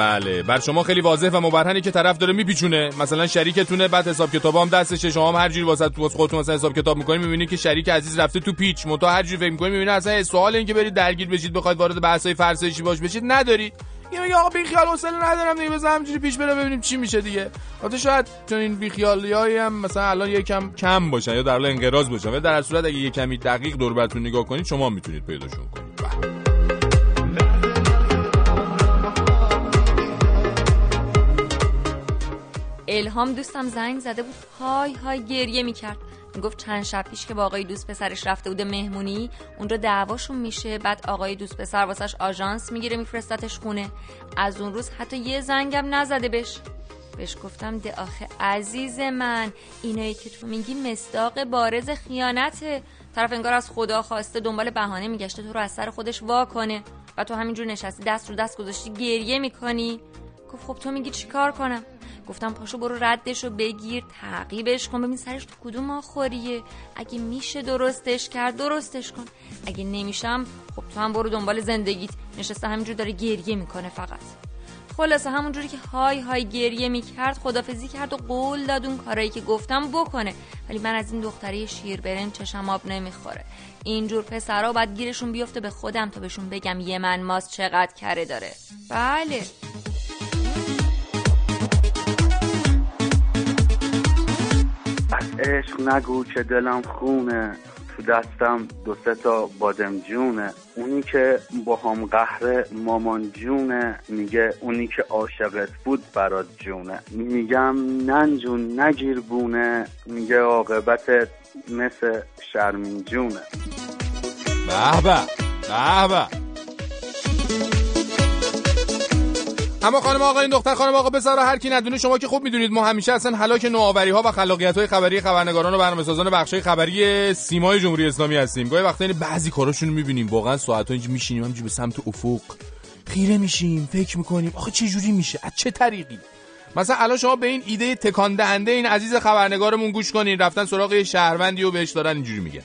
بله. بر شما خیلی واضح و مبرهنه که طرف داره میپیچونه. مثلا شریکتونه بعد حساب کتاب هم دستشه شما هم هر جوری واسه تو خودتون مثلا حساب کتاب می‌کنید می‌بینید که شریک عزیز رفته تو پیچ. متا هر جوری فکر می‌کنید می‌بینید اصلا سوال این که برید درگیر بشید بخواید وارد بحثای فرسایشی باش بشید ندارید یه میگه آقا بیخیال حوصله ندارم دیگه بزن همجوری پیش بره ببینیم چی میشه دیگه. البته شاید چون این بیخیالیایی هم مثلا الان یکم کم باشن یا در حال انقراض باشن. ولی در صورت اگه یه کمی دقیق دور نگاه کنید شما می‌تونید پیداشون کنید. الهام دوستم زنگ زده بود. های های گریه می‌کرد. می‌گفت چند شب پیش که با آقای دوست پسرش رفته بوده مهمونی اونجا دعواشون میشه بعد آقای دوست پسر واسش آژانس می‌گیره میفرستتش خونه. از اون روز حتی یه زنگم نزده بهش. بهش گفتم ده آخه عزیز من اینایی که تو میگی مصداق بارز خیانته. طرف انگار از خدا خواسته دنبال بهانه میگشته تو رو از سر خودش وا کنه و تو همینجور نشستی دست رو دست گذاشتی گریه می‌کنی. گفت خب تو میگی چیکار کنم؟ گفتم پاشو برو ردش رو بگیر تعقیبش کن. ببین سرش تو کدوم آخوریه؟ اگه میشه درستش کرد درستش کن. اگه نمیشم خب تو هم برو دنبال زندگیت. نشسته همینجور داره گریه می‌کنه فقط. خلاصه همونجوری که های های گریه می‌کرد خدافزی کرد و قول داد اون کارایی که گفتم بکنه. ولی من از این دختره شیر برن چشم آب نمی‌خوره. اینجور پسرا باید گیرشون بیفته به خودم تا بهشون بگم یه من ماست چقدر کره داره. بله. عشق نگو که دلم خونه. تو دستم دو سه تا بادم جونه. اونی که با هم قهر مامان جونه. میگه اونی که عاشقت بود برات جونه. میگم ننجون نگیر بونه. میگه عاقبتت مثل شرمین جونه. به به. اما خانم آقا این دختر خانم آقا پسر هر کی ندونه شما که خوب می‌دونید ما همیشه اصلا هلاک نوآوری ها و خلاقیت های خبری خبرنگاران و برنامه‌سازان بخش خبری سیمای جمهوری اسلامی هستیم. گاهی وقتا این بعضی کاراشون رو می‌بینیم. واقعا ساعت ها اینجا میشینیم همینجوری به سمت افق خیره میشیم فکر می‌کنیم. آخه چه جوری میشه؟ از چه طریقی؟ مثلا الان شما به این ایده تکان دهنده این عزیز خبرنگارمون گوش کنین. رفتن سراغ یه شهروندی و بهش دارن اینجوری میگن.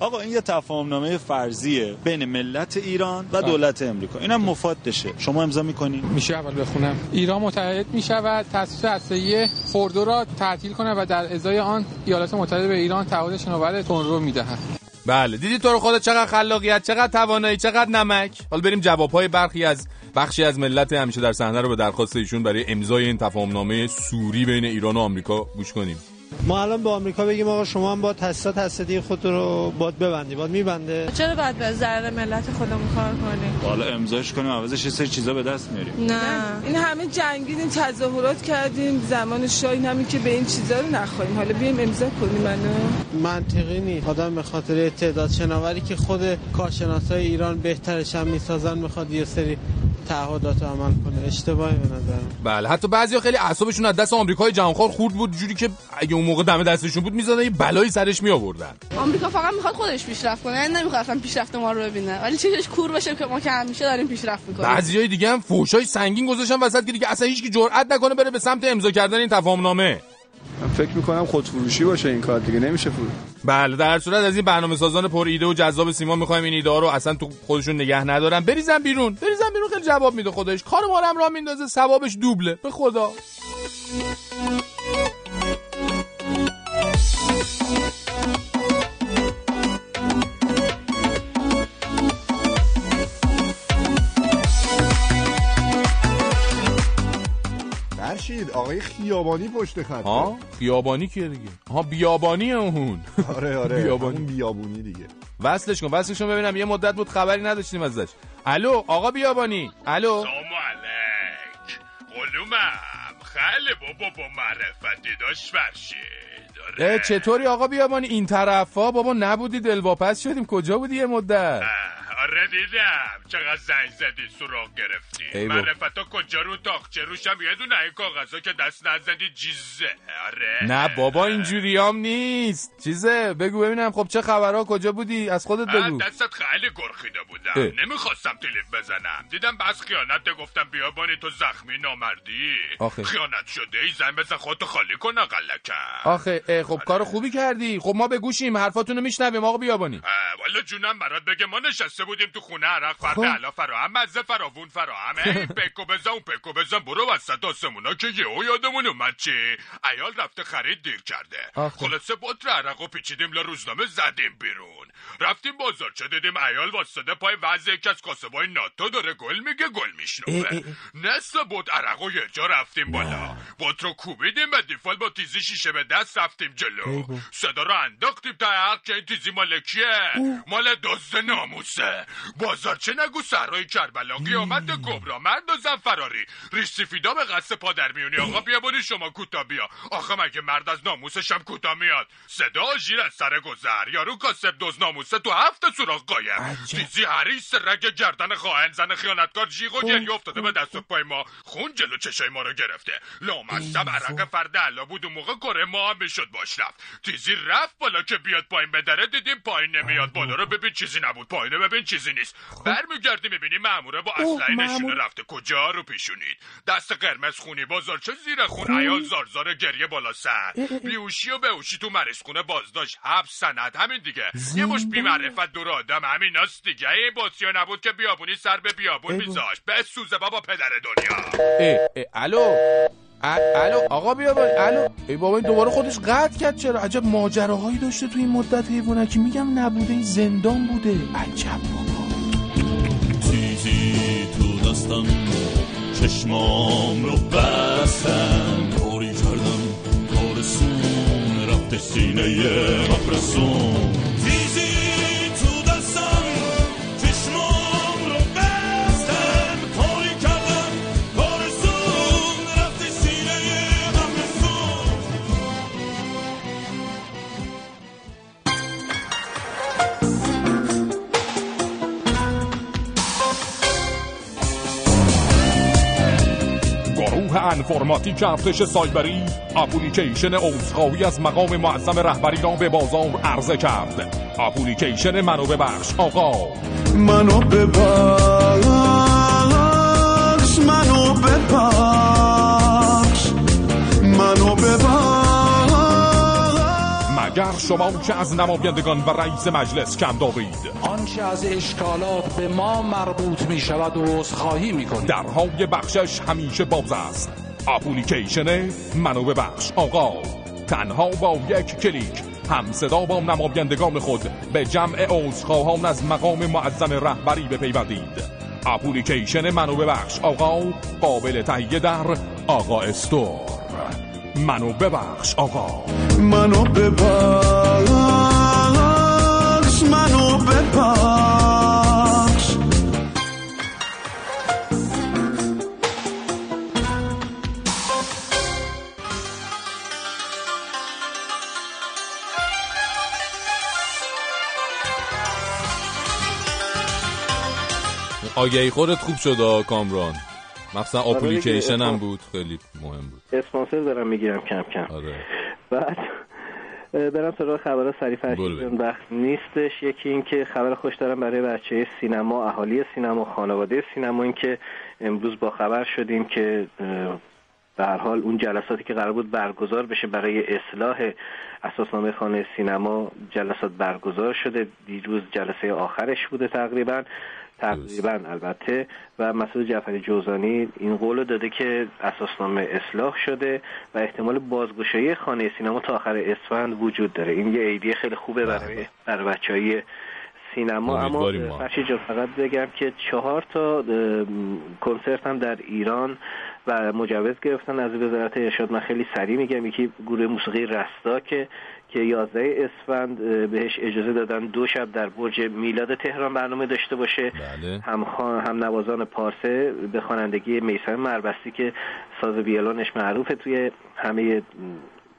آقا این یه تفاهمنامه فرضیه بین ملت ایران و دولت امریکا. اینم مفاد بشه شما امضا می‌کنین میشه اول بخونم. ایران متحد می شود تاسیس هسته‌ای فوردو را تعطیل کند و در ازای آن ایالات متحده به ایران تعهد شناور تندرو می‌دهد. بله. دیدی تو رو خودت چقدر خلاقیت چقدر توانایی چقدر نمک. حالا بریم جوابهای برخی از بخشی از ملت همیشه در صحنه رو به درخواست ایشون برای امضای این تفاهمنامه سوری بین ایران و آمریکا گوش کنیم. ما الان به آمریکا بگیم آقا شما هم با تاسیسات هسته‌ای خود رو باد ببندی. باد میبنده. چرا باید به ضرر ملت خودمون کار کنیم؟ حالا امضاش کنیم عوضش یه سری چیزا به دست میاریم. نه. این همه جنگیدیم تظاهرات کردیم. زمان شاه این همین که به این چیزا رو نخواهیم حالا بیایم امضا کنیم منو. منطقی نیست. آدم به خاطر تعداد شناوری که خود کارشناسای ایران بهترش هم می‌سازن می‌خواد یه سری تعهدات عمل کنه. اشتباهی به نظرم. بله حتی بعضیا خیلی اعصابشون از دست آمریکای جهانخوار خورد بود جوری که اگه اون موقع دم دستشون بود می‌زدن یه بلایی سرش می آوردن آمریکا فقط می‌خواد خودش پیشرفت کنه یعنی نمی‌خواد اصلا پیشرفت ما رو ببینه. ولی چشش کور باشه که ما که همیشه داریم پیشرفت می‌کنیم. بعضیای دیگه هم فوشای سنگین گذاشتن وسط که دیگه اصلا هیچ کی جرئت نکنه بره به سمت امضا کردن این تفاهمنامه من فکر می‌کنم خودفروشی باشه این کار دیگه نمیشه فرو بله در صورت از این برنامه سازان پر ایده و جذاب سیما می‌خوایم این ایده رو اصلا تو خودشون نگه ندارن. بریزن بیرون بریزن بیرون خیلی جواب میده خودش کار ما هم راه میندازه ثوابش دوبله. به خدا. فرشید آقای خیابانی پشت خط ها خیابانی کیه دیگه؟ ها بیابانی اون. آره آره *laughs* بیابانی. همون بیابونی دیگه. وصلش کن وصلش کن ببینم یه مدت بود خبری نداشتیم ازش. الو آقا بیابانی. الو. سلام علیک. قلومم. خیلی بابا با معرفتی داشت فرشید اه، چطوری آقا بیابانی؟ این طرفا؟ بابا نبودی دلواپس شدیم. کجا بودی یه مدت؟ آره دیدم. چقدر زنگ زدی سراغ گرفتی. معرفتا کجا رو تاخچه روشم؟ یه دونه این کاغذا که دست نزدی جیزه. آره. نه بابا اینجوریام نیست. چیزه؟ بگو ببینم. خب چه خبرها؟ کجا بودی؟ از خودت بگو. دستت خیلی گرخیده بودم. اه. نمی‌خواستم تلیف بزنم. دیدم بس خیانت گفتم بیابانی تو زخمی نامردی. آخه. خیانت شده ای زن بزن خودتو خالی کن اقلکم. آخه خب کار خوبی کردی. خب ما به گوشیم حرفاتونو میشنویم. آقا بیابانی والا جونم برات بگه. ما نشسته بودیم تو خونه عرق فرد خب. علا فراهم مزه فراوون فراهم این پکو بزن اون پکو بزن برو وسط آسمونا که یهو یادمون اومد چی؟ ایال رفته خرید دیر کرده. آخه. خلاصه بطر عرق و پیچیدیم لا روزنامه زدیم بیرون. رفتیم بازار چه دیدیم؟ ایال واسطه پای وضع یکی از کاسبای ناتو داره گل میگه گل میشنوه. نصف بود عرق و یه جا رفتیم بالا. بط رو کوبیدیم به دیفال با تیزی شیشه به دست رفتیم جلو. صدا رو انداختیم تا حق که این تیزی مال کیه مال دزد ناموسه. بازار چه نگو سرای کربلا قیامت کبرا مرد و زن فراری ریش سفیدا به قصد پادر میونی آقا بیا بری شما کوتا بیا. آخه مگه مرد از ناموسش هم کوتا میاد؟ صدا ژیر از سر گذر. یارو کاسب دوز ناموسه تو هفت سوراخ قایم. تیزی هریس رگ گردن خواهن زن خیانتکار جیغ و گریه افتاده به دست و پای ما. خون جلو چشای ما رو گرفته. لامصب عرق فرد علا بود اون موقع کره ما هم می‌شد باش رفت. تیزی رفت بالا که بیاد پایین بدره دیدیم پایین نمیاد. بالا رو ببین چیزی نبود. پایینه ببین چیزی نیست. برمیگردی می‌بینی ماموره با اسلحه نشونه رفته. کجا رو پیشونید؟ دست قرمز خونی بازار. چه زیر خون؟ عیال زارزار گریه بالا سر. بیوشی و بهوشی تو مریض خونه بازداشت. حبس سند. همین دیگه. یه مش بی معرفت دور آدم. همین هست دیگه. این بطری نبود که بیابونی سر به بیابون میذاش به سوزه بابا پدر دنیا. اه، اه، الو. الو آقا بیابانی الو. ای بابا این دوباره خودش قطع کرد. چرا؟ عجب ماجراهایی داشته تو این مدت حیوانکی میگم نبوده این زندان بوده. عجب. تیزی دستم چشمام رو بستم. کاری کردم کارسون رفته سینه مپرسون انفرماتیک ارتش سایبری اپلیکیشن عذرخواهی از مقام معظم رهبری را به بازار عرضه کرد. اپلیکیشن منو ببخش آقا. منو ببخش منو ببخش. مگر شما که از نمایندگان و رئیس مجلس کم دارید آنچه از اشکالات به ما مربوط می شود و عذرخواهی می کنیم. درهای بخشش همیشه باز است. اپلیکیشن منو ببخش آقا. تنها با یک کلیک. هم صدا با نمایندگان خود به جمع عذرخواهان از مقام معظم رهبری بپیوندید. اپلیکیشن منو ببخش آقا. قابل تهیه در آقا استور. منو ببخش آقا. منو ببخش منو ببخش. آگهی خودت خوب شد آ، کامران. مخصوصا دیگه، اپلیکیشن هم بود خیلی مهم بود. اسپانسر دارم می‌گیرم کم کم. آره. بعد برم سراغ خبر سریع برو فرشید وقت نیستش. یکی این که خبر خوش دارم برای بچه سینما اهالی سینما خانواده سینما. این که امروز با خبر شدیم که به هر حال اون جلساتی که قرار بود برگزار بشه برای اصلاح اساسنامه خانه سینما جلسات برگزار شده. دیروز جلسه آخرش بوده تقریبا. تقریبا البته. و مسعود جعفری جوزانی این قول داده که اساسنامه اصلاح شده و احتمال بازگشایی خانه سینما تا آخر اسفند وجود داره. این یه ایدیه خیلی خوبه برای برای بچهای سینما. اما. فرشی جان فقط بگم که چهار تا کنسرت هم در ایران و مجوز گرفتن. از وزارت ارشاد من خیلی سریع میگم یکی گروه موسیقی رستا که که 11 اسفند بهش اجازه دادن دو شب در برج میلاد تهران برنامه داشته باشه. هم, خان... هم نوازان پارسه به خوانندگی میسم مربستی که ساز ویولونش معروفه توی همه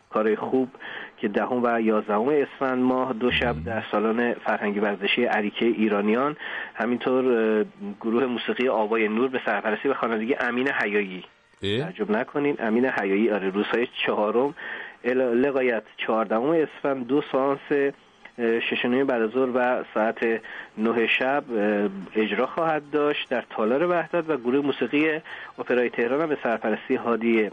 کارهای خوب که دهم و یازدهم اسفند ماه دو شب در سالن فرهنگی ورزشی عریکه ایرانیان. همینطور گروه موسیقی آوای نور به سرپرستی و خوانندگی امین حیایی. تعجب نکنین امین حیایی آره روزهای چهارم لقایت چهاردهم. اسفند دو سانس شش و نیم بعد از ظهر و ساعت نه شب اجرا خواهد داشت در تالار وحدت و گروه موسیقی اپرای تهران هم به سرپرستی هادی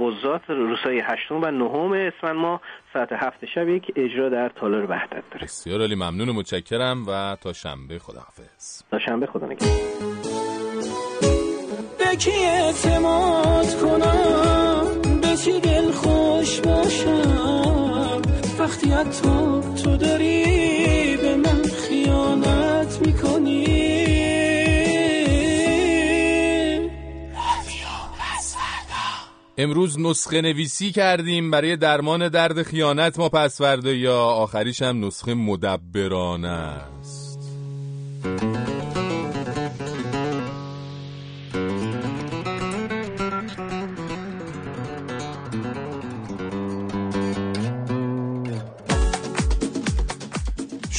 قضات روزهای هشتم و نهم اسفند ما ساعت هفت شب یک اجرا در تالار وحدت داره. بسیار عالی ممنون و متشکرم و تا شنبه خداحافظ. تا شنبه خدا نگهدار. به کی اعتماد کنم؟ به باشم. وقتی حتی تو داری به من خیانت می‌کنی. امروز نسخه نویسی کردیم برای درمان درد خیانت ما پسورده یا آخریش هم نسخه مدبرانه است.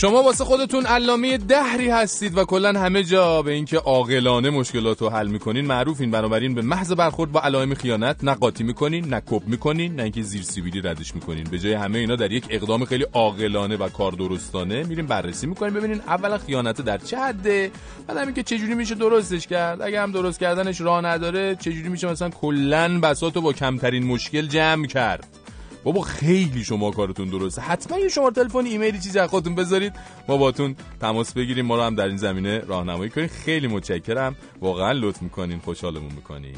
شما واسه خودتون علامه دهری هستید و کلا همه جا به اینکه عاقلانه مشکلات رو حل می‌کنین معروفین. بنابراین به محض برخورد با علائم خیانت نه قاطی می‌کنین نه کپ می‌کنین نه اینکه زیر سیبیلی ردش می‌کنین. به جای همه اینا در یک اقدام خیلی عاقلانه و کار درستانه میریم بررسی می‌کنین ببینین اولا خیانت در چه حده بعد همین که چجوری میشه درستش کرد. اگه هم درست کردنش راه نداره چجوری میشه مثلا کلا بساطو با کمترین مشکل جمع کرد؟ بابا خیلی شما کارتون درسته. حتما یه شماره تلفن ایمیلی چیزی از خودتون بذارید. ما باتون تماس بگیریم. ما رو هم در این زمینه راهنمایی کنید. خیلی متشکرم. واقعا لطف می‌کنین خوشحالمون می‌کنین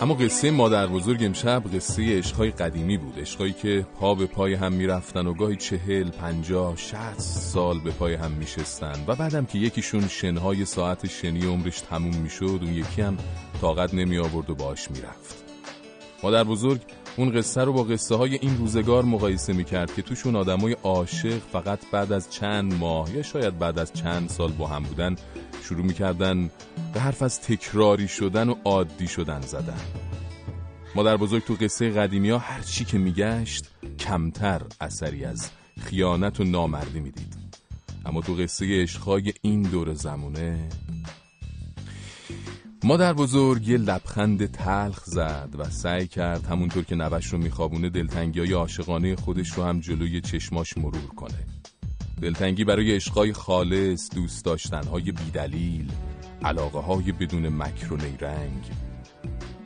اما قصه مادر بزرگ امشب قصه عشقهای قدیمی بود. عشقهایی که پا به پای هم می‌رفتن و گاهی چهل پنجاه شست سال به پای هم میشستن و بعدم که یکیشون شنهای ساعت شنی عمرش تموم می‌شد اون یکی هم طاقت نمی آورد و باش می‌رفت. مادر بزرگ اون قصه رو با قصه های این روزگار مقایسه می‌کرد که توشون آدمای عاشق فقط بعد از چند ماه یا شاید بعد از چند سال با هم بودن شروع می‌کردن به حرف از تکراری شدن و عادی شدن زدن. مادر بزرگ تو قصه قدیمی ها هر چی که میگشت کمتر اثری از خیانت و نامردی می‌دید. اما تو قصه عشقهای این دور زمونه مادر بزرگ یه لبخند تلخ زد و سعی کرد همونطور که نوش رو میخوابونه دلتنگی های عاشقانه خودش رو هم جلوی چشماش مرور کنه. دلتنگی برای عشقای خالص دوست داشتنهای بیدلیل علاقه های بدون مکر و نیرنگ.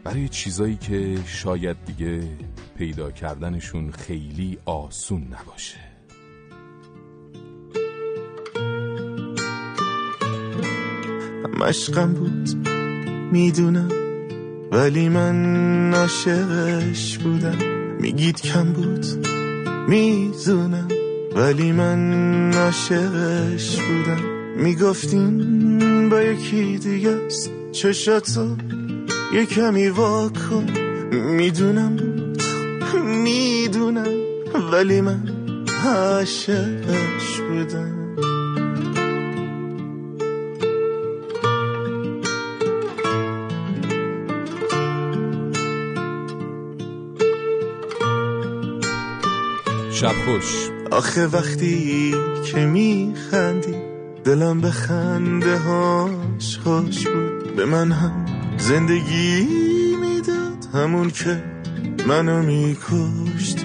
برای چیزایی که شاید دیگه پیدا کردنشون خیلی آسون نباشه. مشقم بود. می‌دونم. ولی من عاشقش بودم. میگید کم بود. میزونم ولی من عاشقش بودم. می‌گفتین با یکی دیگه است. چشاتو یه کمی واکن. می‌دونم. می‌دونم. ولی من عاشقش بودم. شب خوش. آخه وقتی که میخندی دلم به خنده هاش خوش بود. به من هم زندگی می‌داد همون که منو میکشت.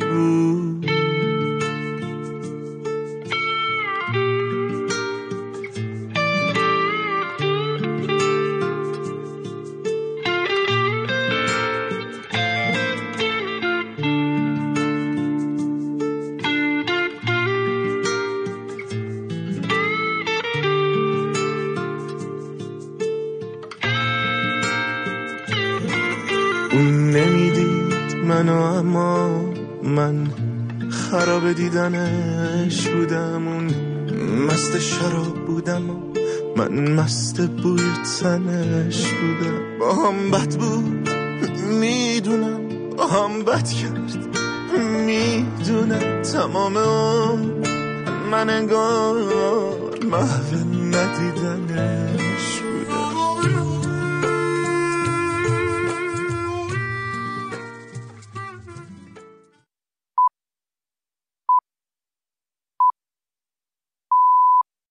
بد کرد. می‌دونم تمام اون من انگار محو ندیدنش